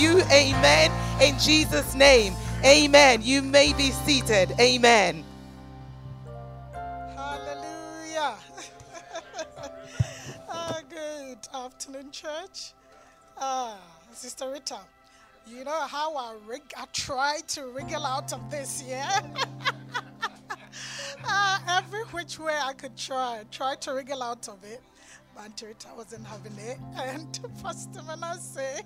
you. Amen. In Jesus' name. Amen. You may be seated. Amen. Hallelujah. oh, good afternoon, church. Ah, Sister Rita, you know how I, rig- I tried to wriggle out of this, yeah? uh, every which way I could try, try to wriggle out of it. But Rita wasn't having it. And Pastor Manasseh.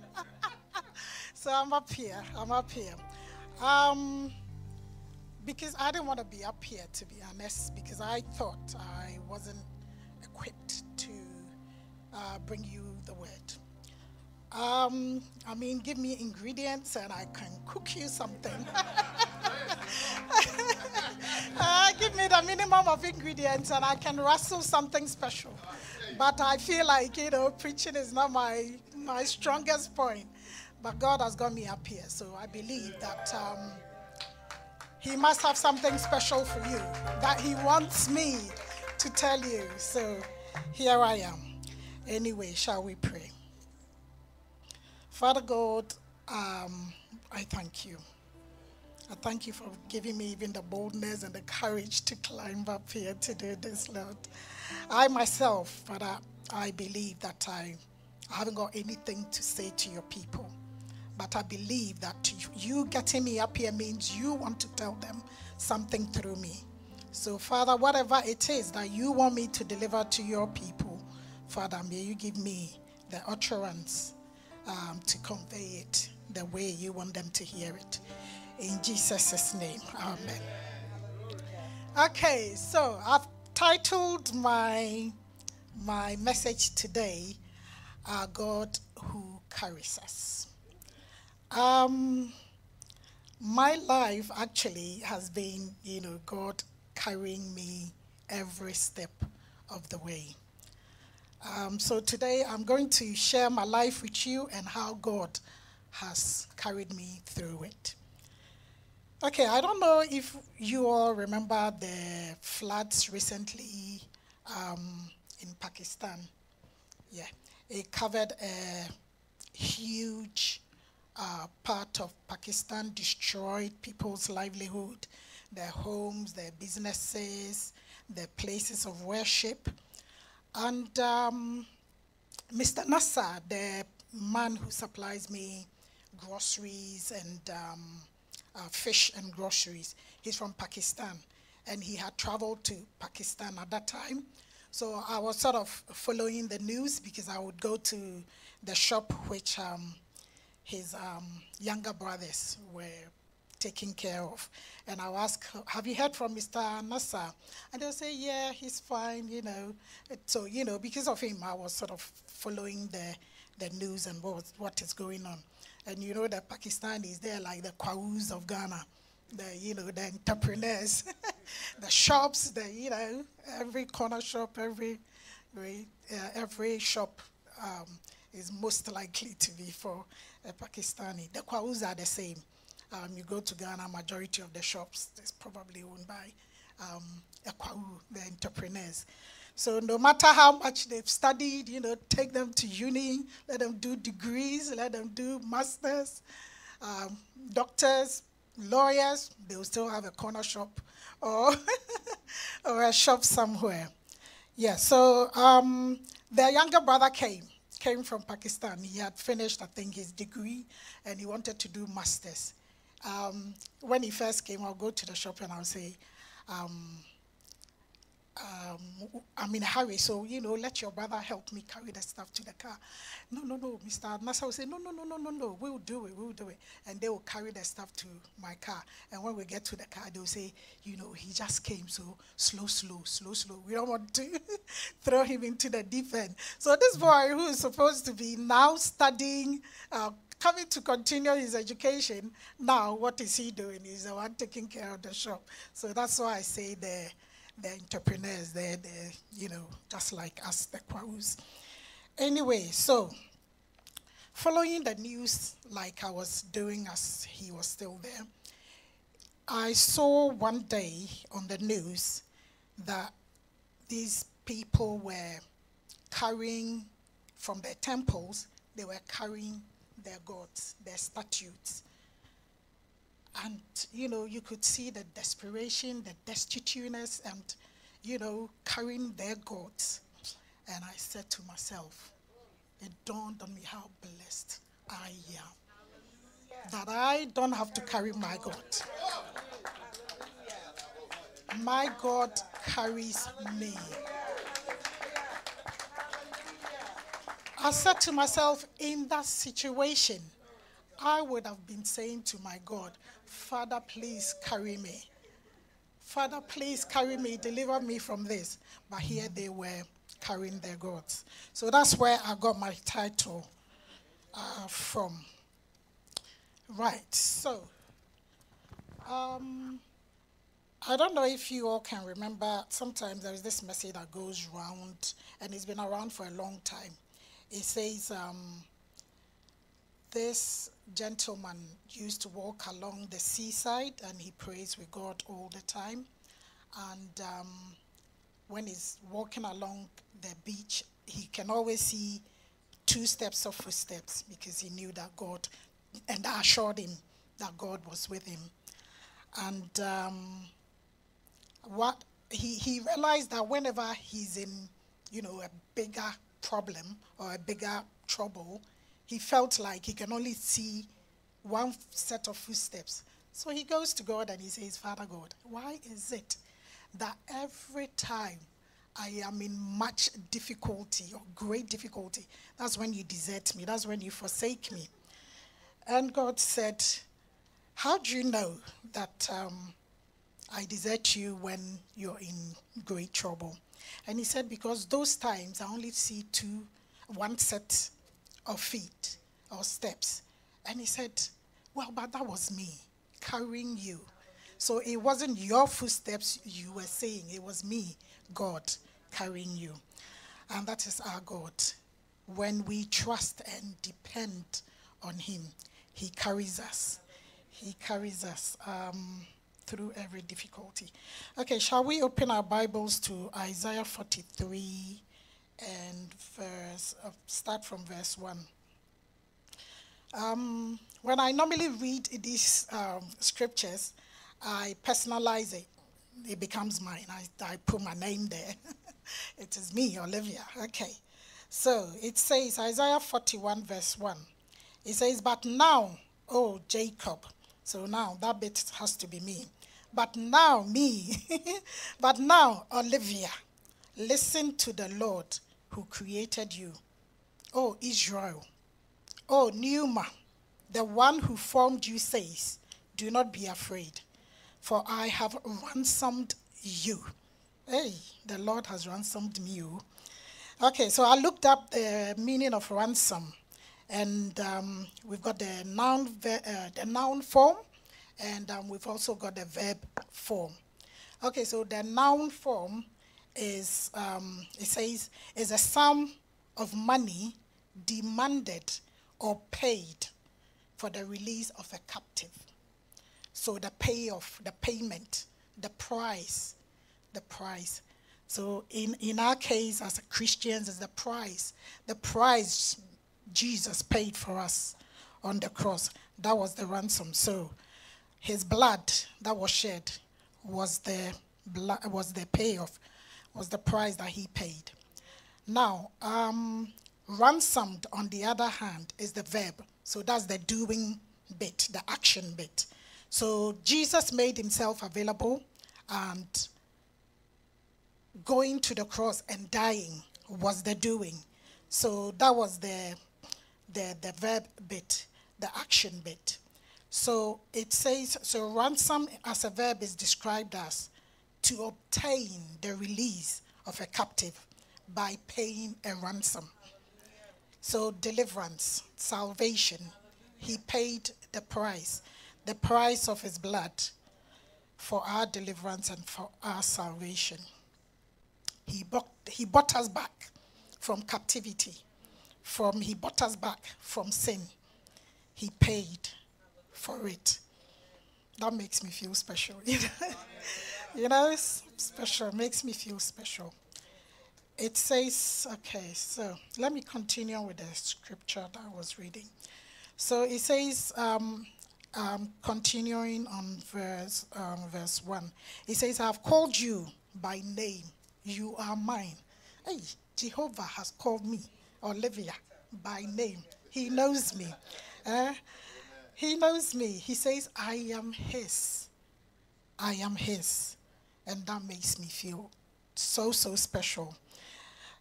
so I'm up here. I'm up here. Um, because I didn't want to be up here, to be honest, because I thought I wasn't equipped to uh, bring you the word. Um, I mean, give me ingredients and I can cook you something. uh, give me the minimum of ingredients and I can rustle something special. But I feel like, you know, preaching is not my, my strongest point. But God has got me up here. So I believe that um, He must have something special for you that He wants me to tell you. So here I am. Anyway, shall we pray? Father God, um, I thank you. I thank you for giving me even the boldness and the courage to climb up here to do this, Lord. I myself, Father, I believe that I, I haven't got anything to say to your people. But I believe that you getting me up here means you want to tell them something through me. So, Father, whatever it is that you want me to deliver to your people, Father, may you give me the utterance um, to convey it the way you want them to hear it. In Jesus' name, Amen. Okay, so I've titled my my message today, "Our God Who Carries Us." Um, my life actually has been, you know, God carrying me every step of the way. Um, so today I'm going to share my life with you and how God has carried me through it. Okay, I don't know if you all remember the floods recently um, in Pakistan. Yeah, it covered a huge uh, part of Pakistan, destroyed people's livelihood, their homes, their businesses, their places of worship. And um, Mr. Nasser, the man who supplies me groceries and um, uh, fish and groceries, he's from Pakistan. And he had traveled to Pakistan at that time. So I was sort of following the news because I would go to the shop which um, his um, younger brothers were taken care of. And I'll ask, have you heard from Mr. Nasser? And they'll say, yeah, he's fine, you know. So, you know, because of him, I was sort of following the, the news and what, what is going on. And you know, the Pakistanis, they're like the Kwahus of Ghana. The, you know, the entrepreneurs, the shops, the, you know, every corner shop, every, every, uh, every shop um, is most likely to be for a Pakistani. The Kwahus are the same. Um, you go to Ghana, majority of the shops is probably owned by um, Ekwau, the entrepreneurs. So no matter how much they've studied, you know, take them to uni, let them do degrees, let them do masters, um, doctors, lawyers, they will still have a corner shop or, or a shop somewhere. Yeah, so um, their younger brother came, came from Pakistan. He had finished, I think, his degree, and he wanted to do masters um, when he first came, I'll go to the shop and I'll say, um, um, I'm in a hurry, so you know, let your brother help me carry the stuff to the car. No, no, no, Mr. Nasser will say, no, no, no, no, no, no, we'll do it, we'll do it. And they will carry the stuff to my car. And when we get to the car, they'll say, you know, he just came, so slow, slow, slow, slow. We don't want to throw him into the deep end. So this boy who is supposed to be now studying, uh, coming to continue his education, now what is he doing? He's the one taking care of the shop. So that's why I say the the entrepreneurs, they're, they're you know, just like us, the Kwahus. Anyway, so following the news like I was doing as he was still there, I saw one day on the news that these people were carrying from their temples, they were carrying their gods, their statutes. And, you know, you could see the desperation, the destituteness, and, you know, carrying their gods. And I said to myself, it dawned on me how blessed I am. That I don't have to carry my God. My God carries me. I said to myself, in that situation, I would have been saying to my God, Father, please carry me. Father, please carry me, deliver me from this. But here they were carrying their gods. So that's where I got my title uh, from. Right, so um, I don't know if you all can remember, sometimes there is this message that goes around, and it's been around for a long time. It says, um, This gentleman used to walk along the seaside and he prays with God all the time. And um, when he's walking along the beach, he can always see two steps of footsteps because he knew that God, and I assured him that God was with him. And um, what he, he realized that whenever he's in, you know, a bigger problem or a bigger trouble, he felt like he can only see one set of footsteps. So he goes to God and he says, Father God, why is it that every time I am in much difficulty or great difficulty, that's when you desert me, that's when you forsake me. And God said, How do you know that um, I desert you when you're in great trouble? And he said, Because those times I only see two, one set of feet or steps. And he said, Well, but that was me carrying you. So it wasn't your footsteps you were saying, it was me, God, carrying you. And that is our God. When we trust and depend on Him, He carries us. He carries us um, through every difficulty. Okay, shall we open our Bibles to Isaiah 43 and verse, uh, start from verse 1. Um, when I normally read these um, scriptures, I personalize it. It becomes mine. I, I put my name there. it is me, Olivia. Okay. So it says, Isaiah 41, verse 1. It says, But now, oh Jacob. So now that bit has to be me. But now, me. but now, Olivia. Listen to the Lord who created you. Oh, Israel. Oh, Pneuma, the one who formed you says, Do not be afraid, for I have ransomed you. Hey, the Lord has ransomed me. You. Okay, so I looked up the meaning of ransom, and um, we've got the noun, uh, the noun form, and um, we've also got the verb form. Okay, so the noun form is, um, it says, is a sum of money demanded or paid for the release of a captive. So the payoff, the payment, the price, the price. So in, in our case as Christians is the price. The price Jesus paid for us on the cross. That was the ransom. So his blood that was shed was the was the payoff, was the price that he paid. Now, um, Ransomed, on the other hand, is the verb. So that's the doing bit, the action bit. So Jesus made himself available and going to the cross and dying was the doing. So that was the, the, the verb bit, the action bit. So it says, so ransom as a verb is described as to obtain the release of a captive by paying a ransom. So, deliverance, salvation, he paid the price, the price of his blood for our deliverance and for our salvation. He bought, he bought us back from captivity, from he bought us back from sin. He paid for it. That makes me feel special. you know, it's special, makes me feel special it says, okay, so let me continue with the scripture that I was reading. So it says, um, um, continuing on verse, um, verse 1, it says, I have called you by name. You are mine. Hey, Jehovah has called me, Olivia, by name. He knows me. Uh, he knows me. He says, I am his. I am his. And that makes me feel so, so special.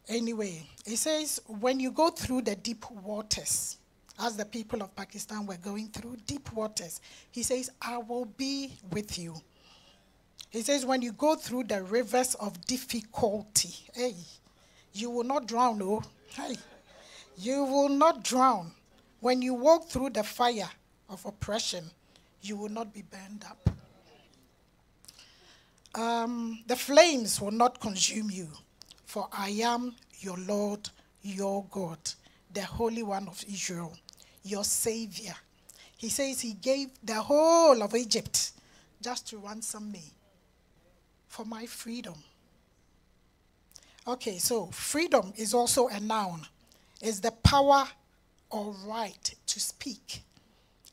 Anyway, he says, when you go through the deep waters, as the people of Pakistan were going through deep waters, he says, I will be with you. He says, when you go through the rivers of difficulty, hey, you will not drown, oh, hey, you will not drown. When you walk through the fire of oppression, you will not be burned up. Um, the flames will not consume you, for I am your Lord, your God, the Holy One of Israel, your Savior. He says he gave the whole of Egypt just to ransom me for my freedom. Okay, so freedom is also a noun. It's the power or right to speak,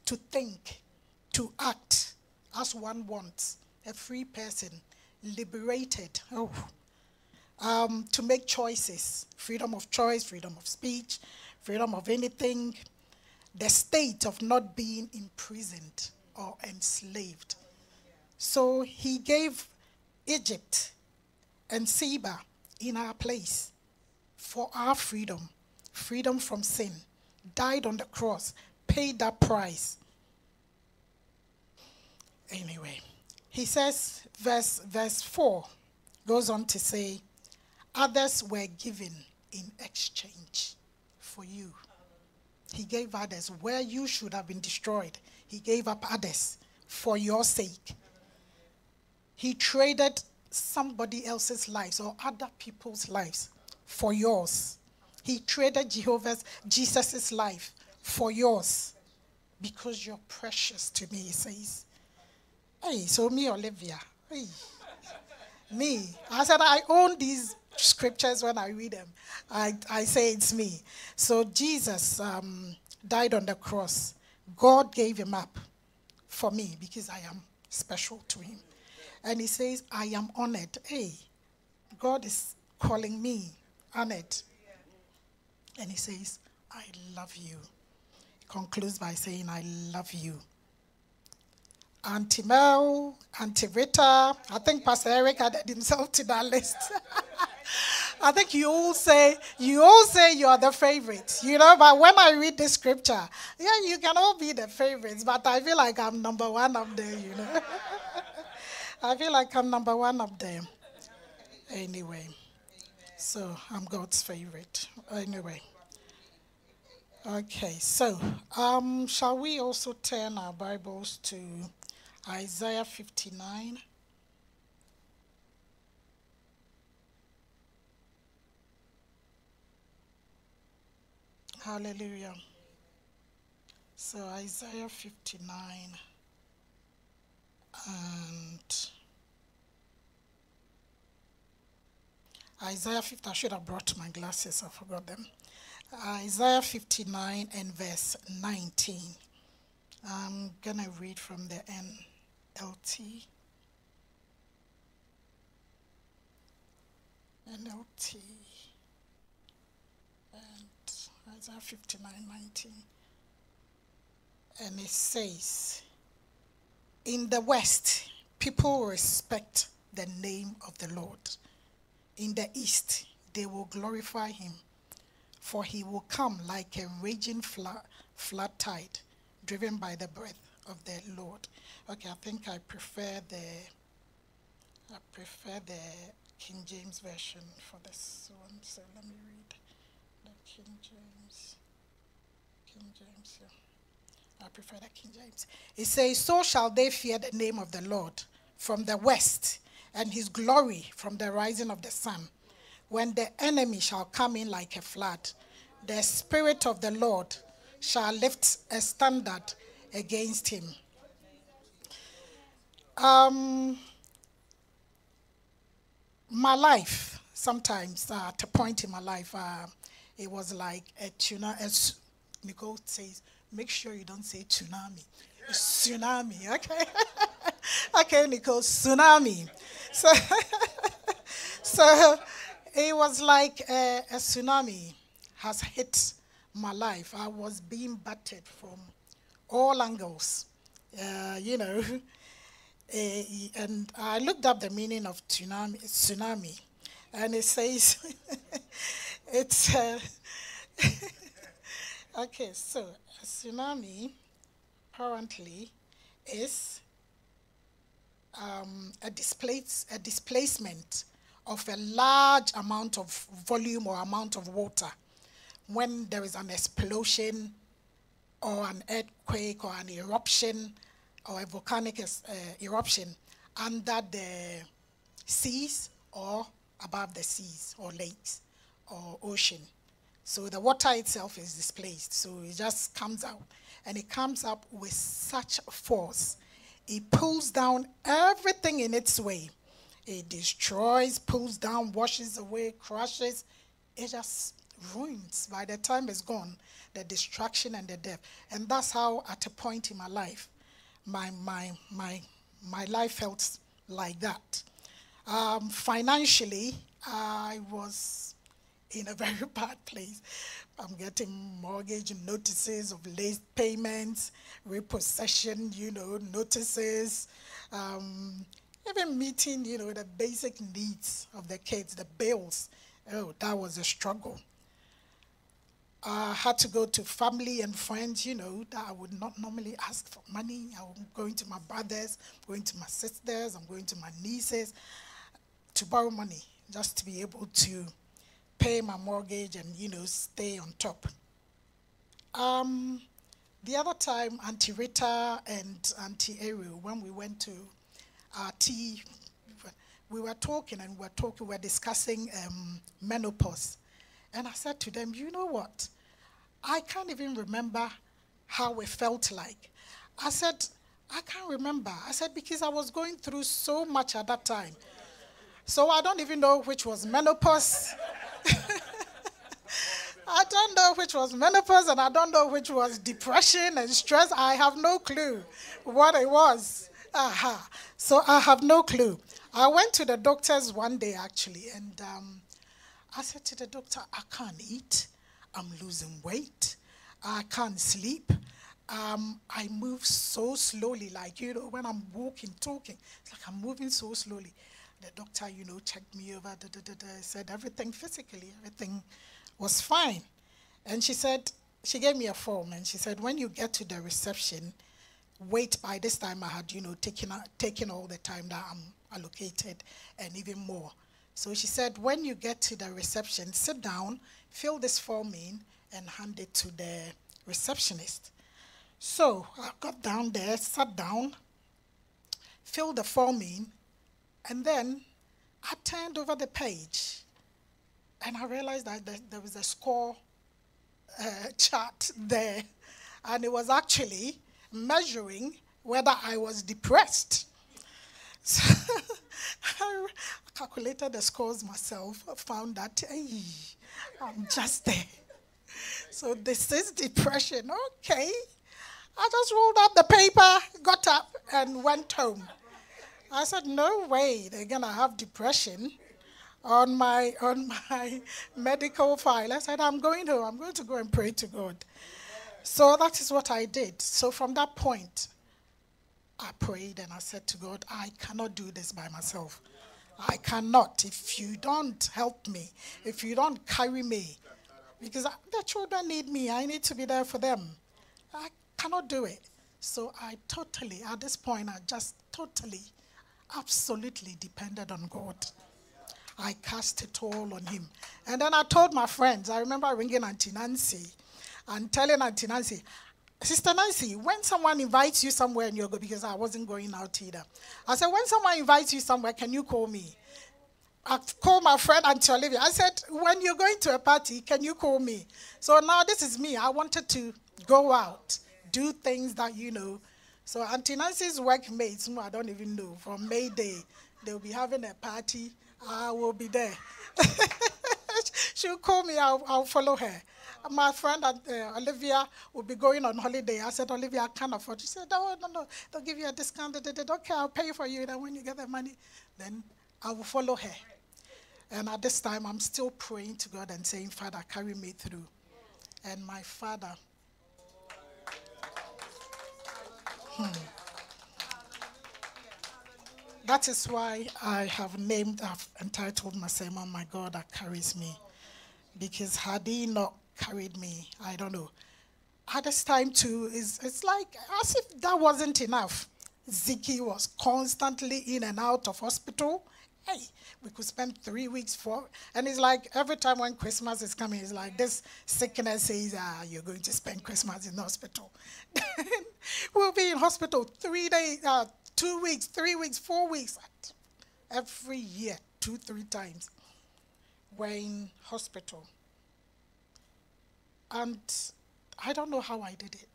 to think, to act as one wants. A free person, liberated. Oh. Um, to make choices freedom of choice, freedom of speech, freedom of anything, the state of not being imprisoned or enslaved. So he gave Egypt and Seba in our place for our freedom, freedom from sin, died on the cross, paid that price. Anyway, he says, verse, verse 4 goes on to say, Others were given in exchange for you. He gave others where you should have been destroyed. He gave up others for your sake. He traded somebody else's lives or other people's lives for yours. He traded Jehovah's Jesus' life for yours because you're precious to me, he says. Hey, so me, Olivia. Hey. Me. I said I own these scriptures when I read them. I, I say it's me. So Jesus um, died on the cross. God gave him up for me because I am special to him. And he says, I am honored. Hey, God is calling me honored. And he says, I love you. He concludes by saying, I love you. Auntie Mel, Auntie Rita, I think Pastor Eric added himself to that list. I think you all say you all say you are the favorites, you know. But when I read the scripture, yeah, you can all be the favorites, but I feel like I'm number one up there, you know. I feel like I'm number one up there. Anyway, so I'm God's favorite. Anyway. Okay, so um, shall we also turn our Bibles to Isaiah 59? Hallelujah. So Isaiah 59 and Isaiah 50. I should have brought my glasses, I forgot them. Isaiah 59 and verse 19. I'm going to read from the NLT. NLT. And Isaiah 59 19. And it says, In the West, people respect the name of the Lord. In the East, they will glorify him for he will come like a raging flood, flood tide, driven by the breath of the Lord. Okay, I think I prefer the I prefer the King James version for this one. So let me read the King James. King James, yeah. I prefer the King James. It says, So shall they fear the name of the Lord from the west, and his glory from the rising of the sun when the enemy shall come in like a flood, the Spirit of the Lord shall lift a standard against him. Um, my life, sometimes uh, at a point in my life, uh, it was like a tuna, as Nicole says, make sure you don't say tsunami. It's tsunami, okay? okay, Nicole, tsunami. So, so it was like a, a tsunami has hit my life. I was being battered from all angles, uh, you know. Uh, and I looked up the meaning of tsunami, tsunami and it says, it's, uh, okay, so a tsunami apparently is um, a, displace, a displacement of a large amount of volume or amount of water when there is an explosion or an earthquake or an eruption or a volcanic uh, eruption under the seas or above the seas or lakes or ocean. So the water itself is displaced. So it just comes out. And it comes up with such force. It pulls down everything in its way. It destroys, pulls down, washes away, crushes. It just ruins. By the time it's gone, the destruction and the death. And that's how, at a point in my life, my, my, my, my life felt like that. Um, financially, I was in a very bad place. I'm getting mortgage notices of late payments, repossession, you know, notices, um, even meeting, you know, the basic needs of the kids, the bills. Oh, that was a struggle. I had to go to family and friends, you know, that I would not normally ask for money. I'm going to my brothers, going to my sisters, I'm going to my nieces to borrow money just to be able to pay my mortgage and, you know, stay on top. Um, the other time, Auntie Rita and Auntie Ariel, when we went to our tea, we were talking and we were talking, we were discussing um, menopause. And I said to them, you know what? I can't even remember how it felt like. I said, I can't remember. I said, because I was going through so much at that time. So I don't even know which was menopause. I don't know which was menopause and I don't know which was depression and stress. I have no clue what it was. Aha. So I have no clue. I went to the doctors one day actually and um, I said to the doctor, I can't eat. I'm losing weight. I can't sleep. Um, I move so slowly, like, you know, when I'm walking, talking, it's like I'm moving so slowly. The doctor, you know, checked me over, da, da, da, da, said everything physically, everything was fine. And she said, she gave me a form and she said, when you get to the reception, wait. By this time, I had, you know, taken, taken all the time that I'm allocated and even more. So she said, when you get to the reception, sit down, fill this form in, and hand it to the receptionist. So I got down there, sat down, filled the form in, and then I turned over the page and I realized that there was a score uh, chart there. And it was actually measuring whether I was depressed. So I calculated the scores myself, found that, hey, I'm just there. So this is depression. Okay. I just rolled up the paper, got up, and went home. I said, no way, they're gonna have depression on my on my medical file. I said, I'm going home. I'm going to go and pray to God. So that is what I did. So from that point, I prayed and I said to God, I cannot do this by myself. I cannot. If you don't help me, if you don't carry me, because the children need me, I need to be there for them. I cannot do it. So I totally, at this point, I just totally, absolutely depended on God. I cast it all on Him. And then I told my friends, I remember ringing Auntie Nancy and telling Auntie Nancy, Sister Nancy, when someone invites you somewhere and you go, because I wasn't going out either. I said, when someone invites you somewhere, can you call me? I called my friend Auntie Olivia. I said, when you're going to a party, can you call me? So now this is me. I wanted to go out, do things that you know. So Auntie Nancy's workmates, who I don't even know, from May Day, they'll be having a party. I will be there. she'll call me, I'll, I'll follow her. My friend uh, Olivia will be going on holiday. I said, Olivia, I can't afford. She said, No, no, no, they'll give you a discount. They did, okay, I'll pay for you. Then when you get the money, then I will follow her. And at this time, I'm still praying to God and saying, Father, carry me through. And my father, hmm. That is why I have named, I've entitled my sermon, My God That Carries Me. Because had He not carried me, I don't know. At this time, too, it's, it's like as if that wasn't enough. Ziki was constantly in and out of hospital. Hey, we could spend three weeks for, and it's like every time when Christmas is coming, it's like this sickness says, ah, you're going to spend Christmas in hospital. we'll be in hospital three days, uh, two weeks, three weeks, four weeks, every year, two, three times, we're in hospital. And I don't know how I did it.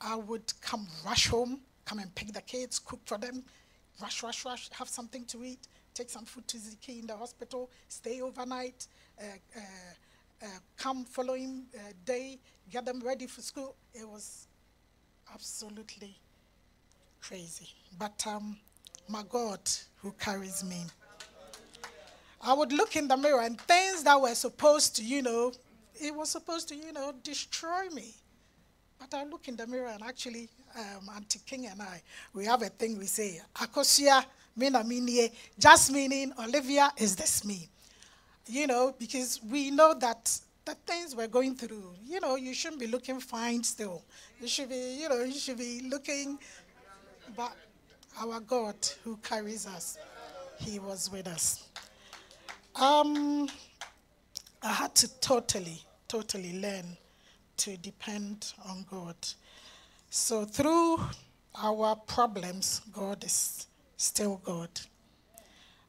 I would come rush home, come and pick the kids, cook for them, rush, rush, rush, have something to eat, take some food to Ziki in the hospital, stay overnight, uh, uh, uh, come following uh, day, get them ready for school. It was absolutely crazy. But um, my God who carries me. I would look in the mirror and things that were supposed to, you know, it was supposed to, you know, destroy me. But I look in the mirror and actually, um, Auntie King and I, we have a thing we say, Akosia, Mina Minie, just meaning Olivia, is this me? You know, because we know that the things we're going through, you know, you shouldn't be looking fine still. You should be, you know, you should be looking but our God who carries us, He was with us. Um, I had to totally, totally learn to depend on God. So through our problems, God is still God.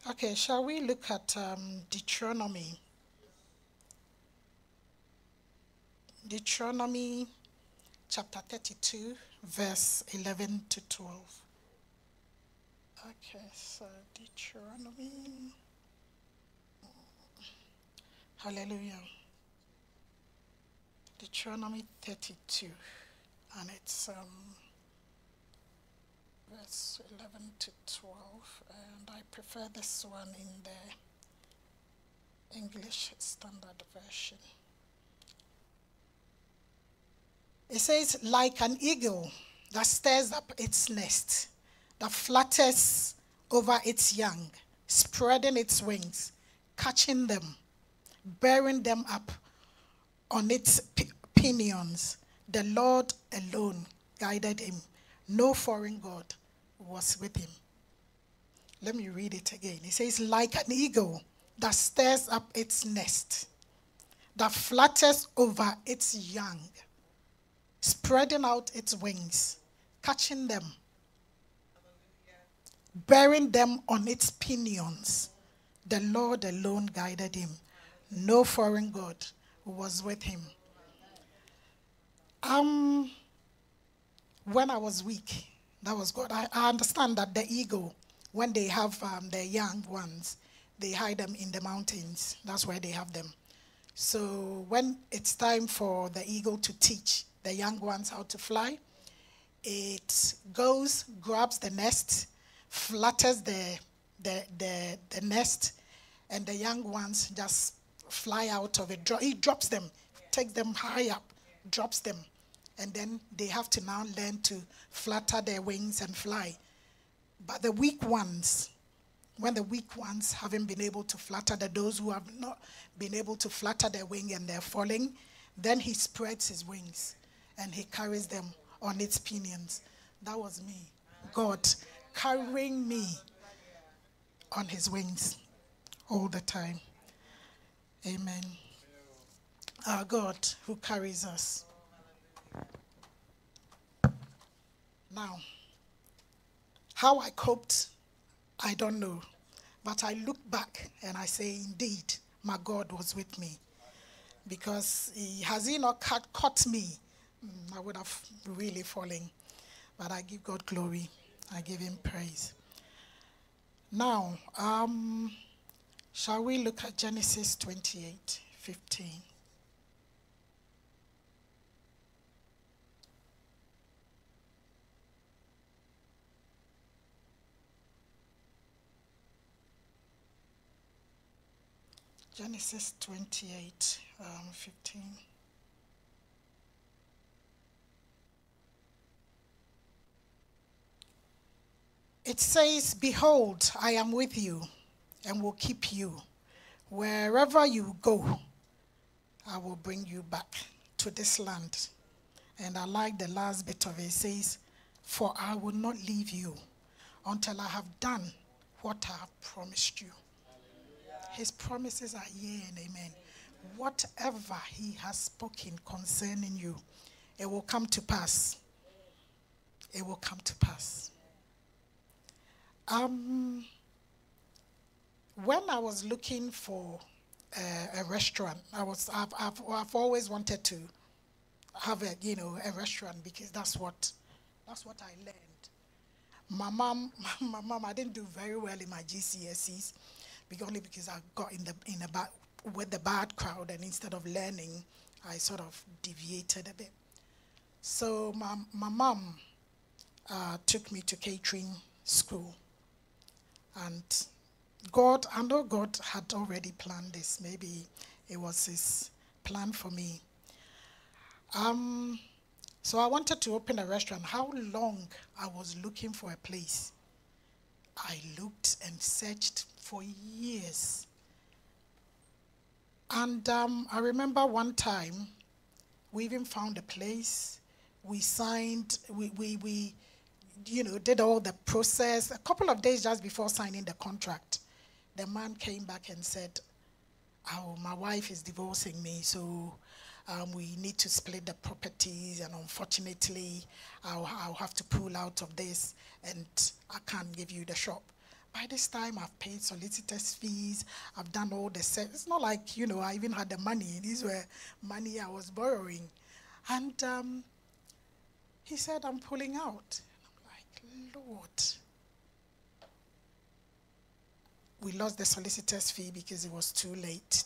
Okay, shall we look at um, Deuteronomy? Deuteronomy chapter 32 verse 11 to 12. Okay, so Deuteronomy. Hallelujah. Deuteronomy 32, and it's um, verse 11 to 12, and I prefer this one in the English Standard Version. It says, like an eagle that stirs up its nest, that flutters over its young, spreading its wings, catching them, bearing them up on its pinions. The Lord alone guided him. No foreign God was with him. Let me read it again. It says, like an eagle that stirs up its nest, that flutters over its young spreading out its wings, catching them, bearing them on its pinions. The Lord alone guided him. No foreign God was with him. Um, when I was weak, that was God. I, I understand that the eagle, when they have um, their young ones, they hide them in the mountains. That's where they have them. So when it's time for the eagle to teach, the young ones how to fly. It goes, grabs the nest, flutters the, the, the, the nest, and the young ones just fly out of it. It drops them, takes them high up, drops them. And then they have to now learn to flutter their wings and fly. But the weak ones, when the weak ones haven't been able to flutter, the those who have not been able to flutter their wing and they're falling, then he spreads his wings and he carries them on its pinions. That was me. God carrying me on his wings all the time. Amen. Our God who carries us. Now, how I coped, I don't know. But I look back and I say, indeed, my God was with me. Because he, has he not caught me I would have really fallen. But I give God glory. I give him praise. Now, um, Shall we look at Genesis 28 15? Genesis 28 um, 15. It says, Behold, I am with you and will keep you. Wherever you go, I will bring you back to this land. And I like the last bit of it. It says, For I will not leave you until I have done what I have promised you. His promises are yea and amen. Whatever he has spoken concerning you, it will come to pass. It will come to pass. Um, when I was looking for a, a restaurant, I was I've, I've, I've always wanted to have a you know a restaurant because that's what that's what I learned. My mom, my mom, I didn't do very well in my GCSEs, because only because I got in the in a bad with the bad crowd, and instead of learning, I sort of deviated a bit. So my my mom uh, took me to catering school, and God, I know God had already planned this. Maybe it was His plan for me. Um, so I wanted to open a restaurant. How long I was looking for a place. I looked and searched for years. And um, I remember one time we even found a place. We signed, we, we, we, you know, did all the process. A couple of days just before signing the contract, the man came back and said, Oh, my wife is divorcing me, so um, we need to split the properties, and unfortunately, I'll, I'll have to pull out of this, and I can't give you the shop. By this time, I've paid solicitors' fees. I've done all the set. It's not like you know I even had the money. These were money I was borrowing, and um, he said, "I'm pulling out." Lord. We lost the solicitor's fee because it was too late.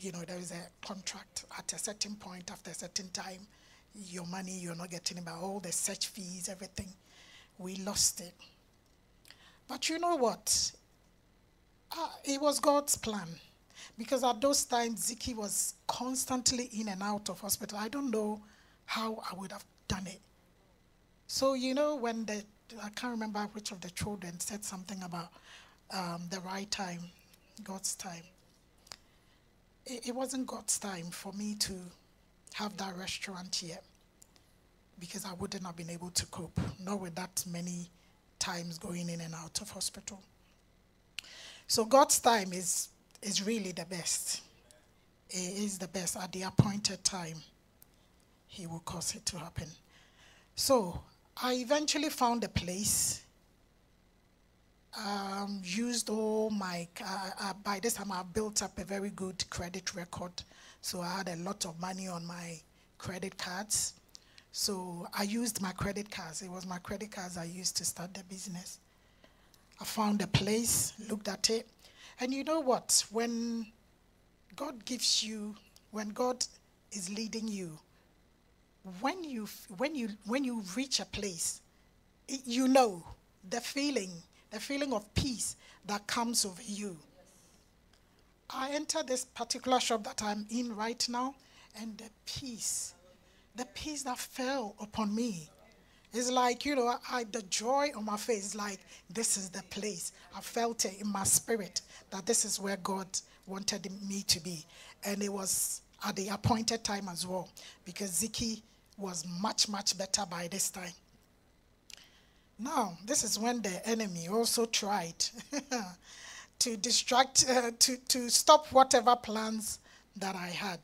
You know, there is a contract at a certain point, after a certain time, your money, you're not getting back. All the search fees, everything, we lost it. But you know what? Uh, it was God's plan. Because at those times, Ziki was constantly in and out of hospital. I don't know how I would have done it. So, you know, when the, I can't remember which of the children said something about um, the right time, God's time. It, it wasn't God's time for me to have that restaurant yet because I wouldn't have been able to cope, not with that many times going in and out of hospital. So God's time is, is really the best. It is the best. At the appointed time, He will cause it to happen. So I eventually found a place um, used all my, uh, uh, by this time I built up a very good credit record. So I had a lot of money on my credit cards. So I used my credit cards. It was my credit cards I used to start the business. I found a place, looked at it. And you know what? When God gives you, when God is leading you, when you, when you, when you reach a place, it, you know the feeling the feeling of peace that comes over you. I entered this particular shop that I'm in right now, and the peace, the peace that fell upon me. It's like, you know, I, the joy on my face like, this is the place. I felt it in my spirit that this is where God wanted me to be. And it was at the appointed time as well, because Ziki was much, much better by this time. Now, this is when the enemy also tried to distract, uh, to, to stop whatever plans that I had.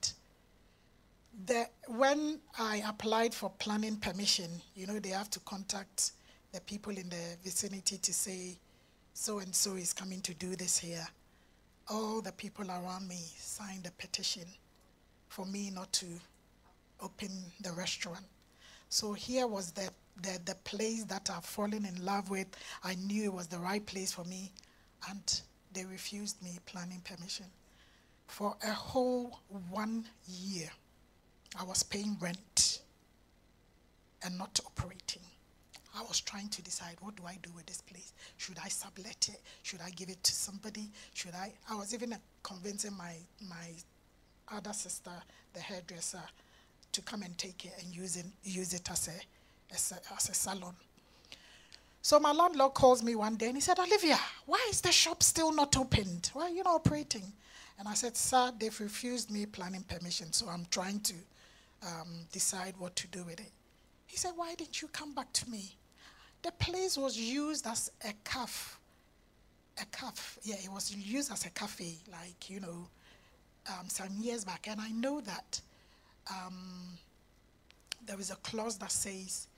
The, when I applied for planning permission, you know, they have to contact the people in the vicinity to say, so and so is coming to do this here. All the people around me signed a petition for me not to open the restaurant. So here was the the, the place that I've fallen in love with. I knew it was the right place for me. And they refused me planning permission. For a whole one year, I was paying rent and not operating. I was trying to decide what do I do with this place? Should I sublet it? Should I give it to somebody? Should I? I was even convincing my my other sister, the hairdresser, to come and take it and use it use it as a as a, as a salon. So my landlord calls me one day and he said, Olivia, why is the shop still not opened? Why are you not operating? And I said, Sir, they've refused me planning permission, so I'm trying to um, decide what to do with it. He said, Why didn't you come back to me? The place was used as a cafe. A cafe. Yeah, it was used as a cafe, like, you know, um, some years back. And I know that um, there is a clause that says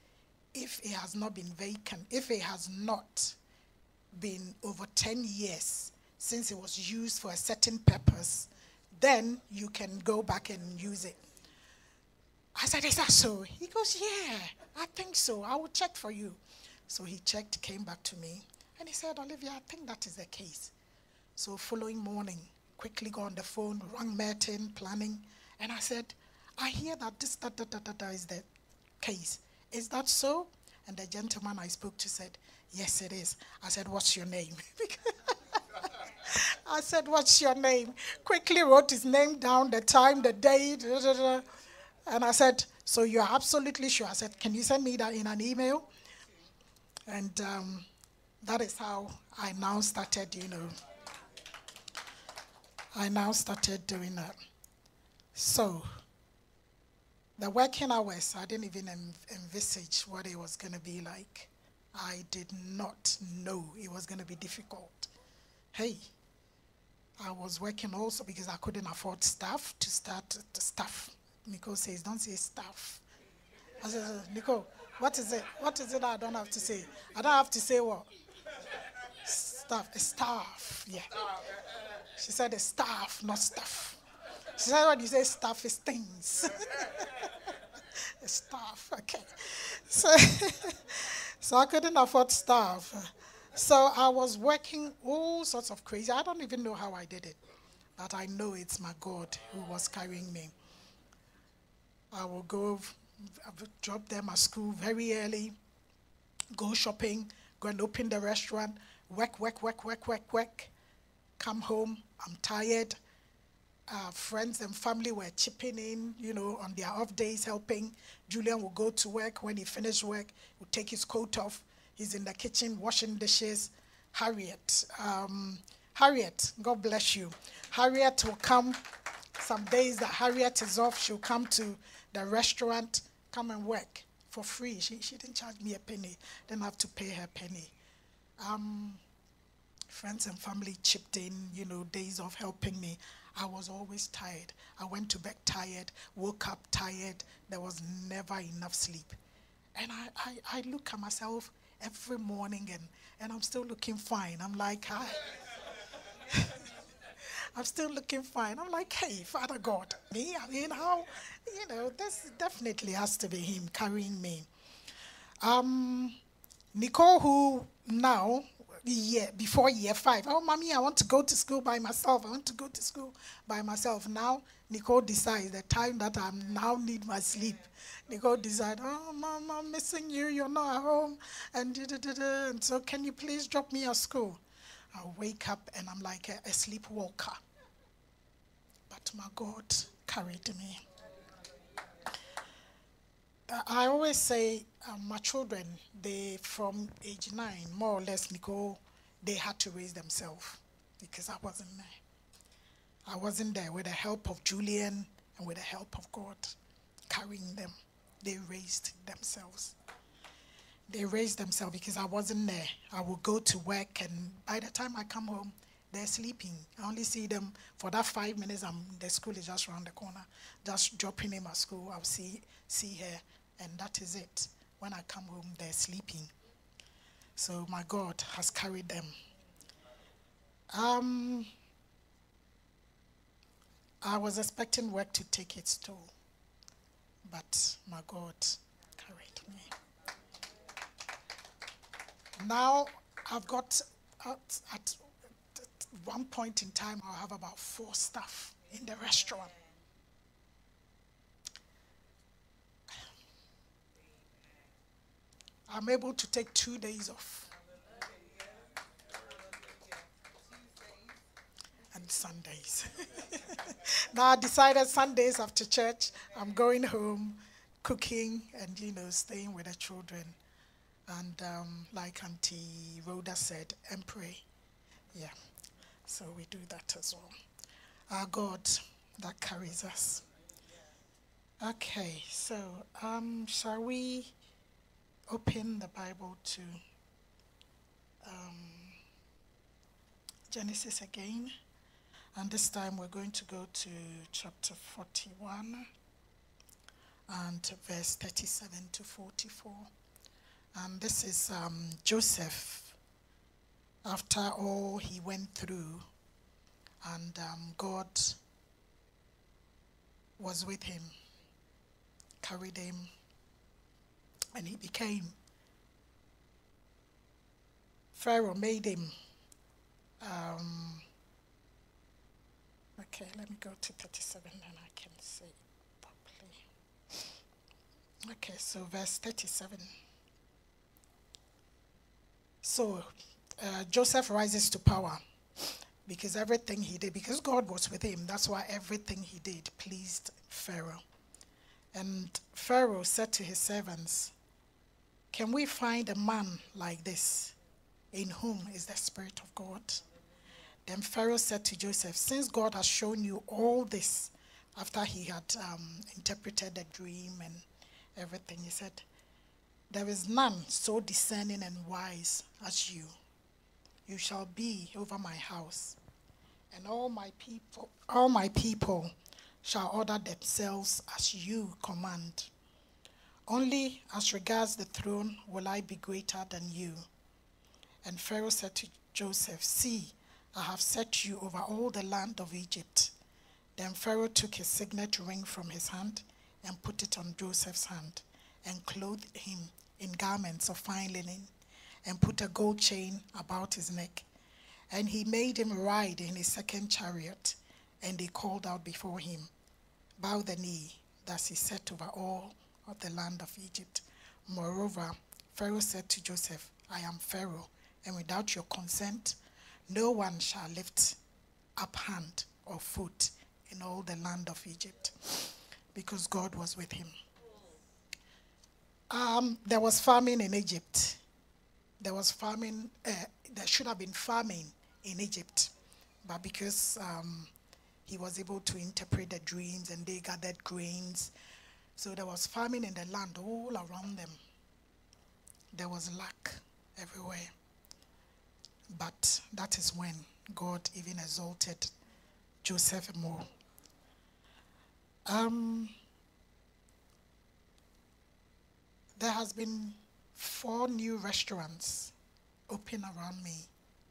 if it has not been vacant, if it has not been over 10 years since it was used for a certain purpose, then you can go back and use it. I said, Is that so? He goes, Yeah, I think so. I will check for you. So he checked, came back to me, and he said, Olivia, I think that is the case. So following morning, quickly go on the phone, rang Merton, planning, and I said, I hear that this is the case. Is that so? And the gentleman I spoke to said, Yes, it is. I said, What's your name? I said, What's your name? Quickly wrote his name down, the time, the date. Da, da, da. And I said, So you're absolutely sure? I said, Can you send me that in an email? And um, that is how I now started, you know. I now started doing that. So, the working hours, I didn't even envisage what it was going to be like. I did not know it was going to be difficult. Hey, I was working also because I couldn't afford staff to start the staff. Nicole says, don't say staff. I said, Nicole, what is it? What is it I don't have to say? I don't have to say what? Staff, staff, yeah. She said staff, not stuff. She said when you say Stuff is things. a staff, okay. So, so I couldn't afford staff. So I was working all sorts of crazy. I don't even know how I did it, but I know it's my God who was carrying me. I will go drop them at school very early, go shopping, go and open the restaurant, work, work, work, work, work, work, come home, I'm tired. Uh, friends and family were chipping in, you know, on their off days helping. Julian would go to work. When he finished work, will take his coat off. He's in the kitchen washing dishes. Harriet, um, Harriet, God bless you. Harriet will come some days that Harriet is off. She'll come to the restaurant, come and work for free. She, she didn't charge me a penny. Didn't have to pay her a penny. Um, friends and family chipped in, you know, days of helping me. I was always tired. I went to bed tired, woke up tired. There was never enough sleep. And I, I, I look at myself every morning and, and I'm still looking fine. I'm like, hi. I'm still looking fine. I'm like, hey, Father God, me? I mean, how, you know, this definitely has to be Him carrying me. Um, Nicole, who now, year, before year five, oh, mommy, I want to go to school by myself. I want to go to school by myself. Now, Nicole decides the time that I now need my sleep. Nicole decides, oh, mom, I'm missing you. You're not at home. And, da, da, da, and so, can you please drop me at school? I wake up and I'm like a, a sleepwalker. But my God carried me. I always say um, my children, they from age nine, more or less, Nicole, they had to raise themselves because I wasn't there. I wasn't there with the help of Julian and with the help of God carrying them. They raised themselves. They raised themselves because I wasn't there. I would go to work, and by the time I come home, they're sleeping. I only see them for that five minutes. I'm, the school is just around the corner. Just dropping him at school. I'll see, see her, and that is it. When I come home, they're sleeping. So my God has carried them. Um, I was expecting work to take its toll, but my God carried me. Now I've got at, at one point in time, I'll have about four staff in the restaurant. I'm able to take two days off. And Sundays. now I decided Sundays after church, I'm going home, cooking, and you know, staying with the children. And um, like Auntie Rhoda said, and pray. Yeah. So we do that as well. Our God that carries us. Okay, so um, shall we open the Bible to um, Genesis again? And this time we're going to go to chapter 41 and verse 37 to 44. And this is um, Joseph after all he went through, and um, God was with him, carried him, and he became. Pharaoh made him. Um, okay, let me go to 37 and I can see properly. Okay, so verse 37. So uh, Joseph rises to power because everything he did, because God was with him, that's why everything he did pleased Pharaoh. And Pharaoh said to his servants, Can we find a man like this in whom is the Spirit of God? Then Pharaoh said to Joseph, Since God has shown you all this after he had um, interpreted the dream and everything, he said, There is none so discerning and wise as you you shall be over my house, and all my people, all my people shall order themselves as you command. Only as regards the throne will I be greater than you. And Pharaoh said to Joseph, See, I have set you over all the land of Egypt. Then Pharaoh took his signet ring from his hand and put it on Joseph's hand, and clothed him in garments of fine linen and put a gold chain about his neck. And he made him ride in his second chariot, and they called out before him, Bow the knee. Thus he set over all of the land of Egypt. Moreover, Pharaoh said to Joseph, I am Pharaoh, and without your consent, no one shall lift up hand or foot in all the land of Egypt, because God was with him. Um, there was famine in Egypt there was famine, uh, there should have been famine in Egypt, but because um, he was able to interpret the dreams and they gathered grains, so there was famine in the land all around them. There was lack everywhere. But that is when God even exalted Joseph more. Um, there has been four new restaurants open around me.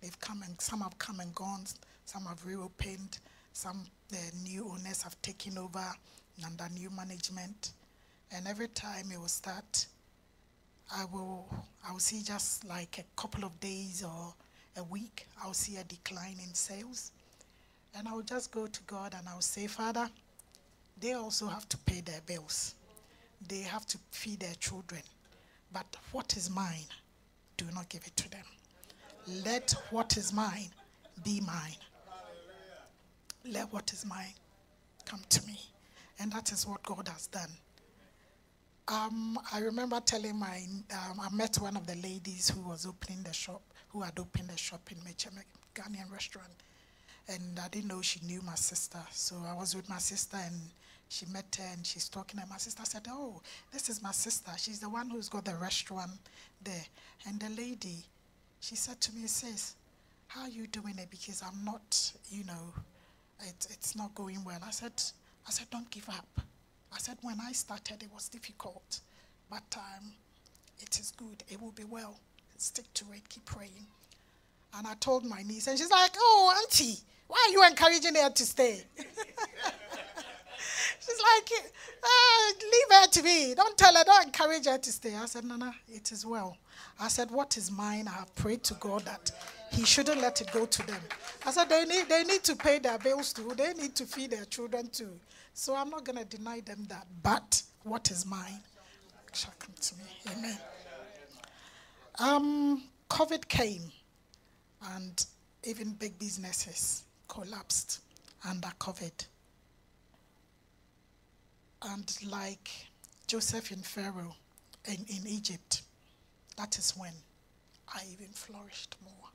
They've come and some have come and gone, some have reopened, some the new owners have taken over under new management. And every time it will start, I will I will see just like a couple of days or a week, I'll see a decline in sales. And I'll just go to God and I'll say, Father, they also have to pay their bills. They have to feed their children. But what is mine, do not give it to them. Let what is mine be mine. Let what is mine come to me. And that is what God has done. Um, I remember telling my, um, I met one of the ladies who was opening the shop, who had opened the shop in Mecha Ghanaian restaurant. And I didn't know she knew my sister. So I was with my sister and she met her and she's talking and my sister said, oh, this is my sister. She's the one who's got the restaurant there. And the lady, she said to me, says, how are you doing it? Because I'm not, you know, it, it's not going well. I said, I said, don't give up. I said, when I started, it was difficult, but um, it is good. It will be well. Stick to it. Keep praying. And I told my niece, and she's like, oh, auntie, why are you encouraging her to stay? She's like, uh, leave her to me. Don't tell her, don't encourage her to stay. I said, Nana, it is well. I said, what is mine? I have prayed to God that He shouldn't let it go to them. I said, they need, they need to pay their bills too. They need to feed their children too. So I'm not going to deny them that. But what is mine shall come to me. Amen. Um, COVID came and even big businesses collapsed under COVID. And like Joseph in Pharaoh in, in Egypt, that is when I even flourished more.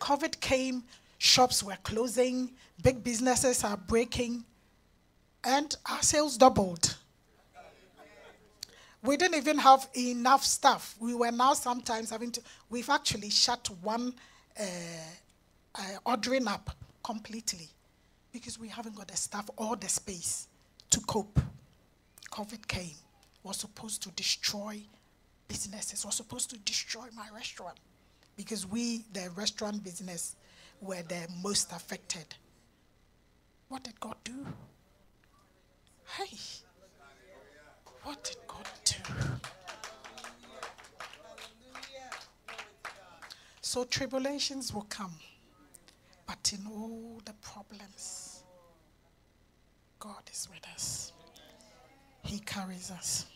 COVID came, shops were closing, big businesses are breaking, and our sales doubled. We didn't even have enough staff. We were now sometimes having to, we've actually shut one uh, uh, ordering up completely because we haven't got the staff or the space to cope. COVID came, was supposed to destroy businesses, was supposed to destroy my restaurant because we, the restaurant business, were the most affected. What did God do? Hey, what did God do? So tribulations will come. But in all the problems, God is with us. He carries us.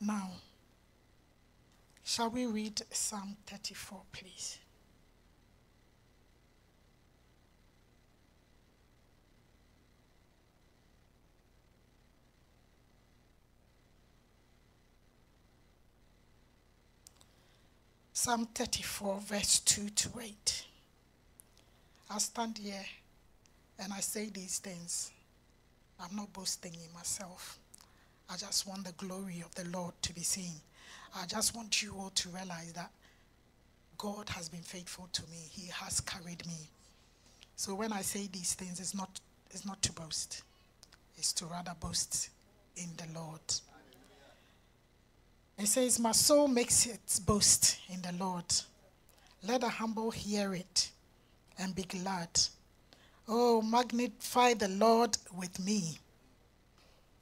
Now, shall we read Psalm 34, please? Psalm 34, verse 2 to 8. I stand here and I say these things. I'm not boasting in myself. I just want the glory of the Lord to be seen. I just want you all to realize that God has been faithful to me. He has carried me. So when I say these things, it's not, it's not to boast, it's to rather boast in the Lord. It says, My soul makes its boast in the Lord. Let the humble hear it and be glad. Oh, magnify the Lord with me,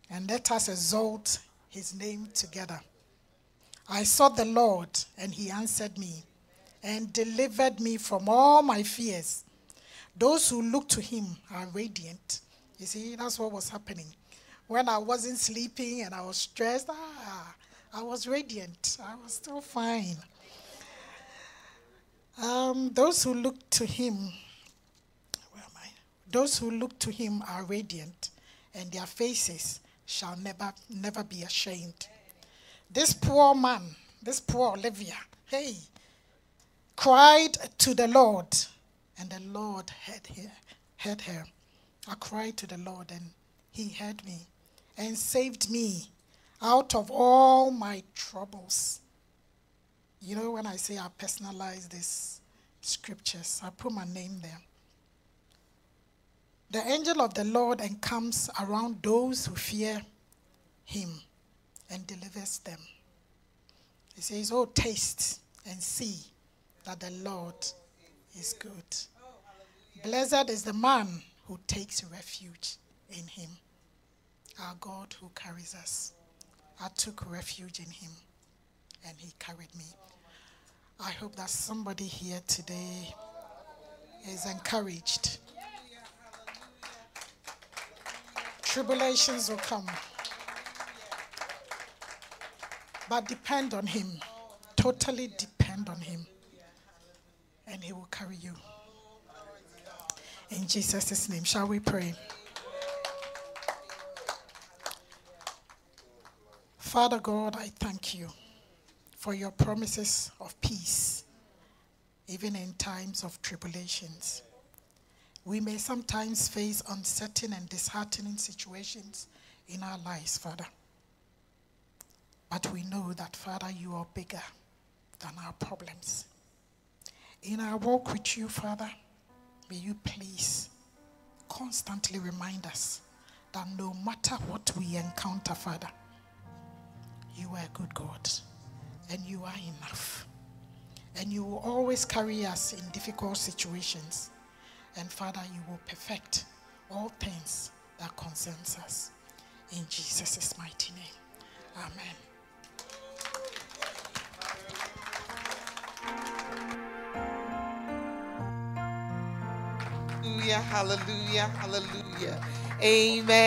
and let us exalt his name together. I sought the Lord, and he answered me and delivered me from all my fears. Those who look to him are radiant. You see, that's what was happening. When I wasn't sleeping and I was stressed, ah, I was radiant. I was still fine. Um, those who look to him, where am I? Those who look to him are radiant, and their faces shall never, never be ashamed. This poor man, this poor Olivia, hey, cried to the Lord, and the Lord heard her. Heard her. I cried to the Lord, and he heard me and saved me out of all my troubles. You know, when I say I personalize these scriptures, I put my name there. The angel of the Lord encamps around those who fear him and delivers them. He says, Oh, taste and see that the Lord is good. Blessed is the man who takes refuge in him, our God who carries us. I took refuge in him and he carried me. I hope that somebody here today is encouraged. Tribulations will come, but depend on him. Totally depend on him, and he will carry you. In Jesus' name, shall we pray? Father God, I thank you for your promises of peace, even in times of tribulations. We may sometimes face uncertain and disheartening situations in our lives, Father. But we know that, Father, you are bigger than our problems. In our walk with you, Father, may you please constantly remind us that no matter what we encounter, Father, you are a good God and you are enough. And you will always carry us in difficult situations. And Father, you will perfect all things that concerns us. In Jesus' mighty name. Amen. Hallelujah, hallelujah. Amen.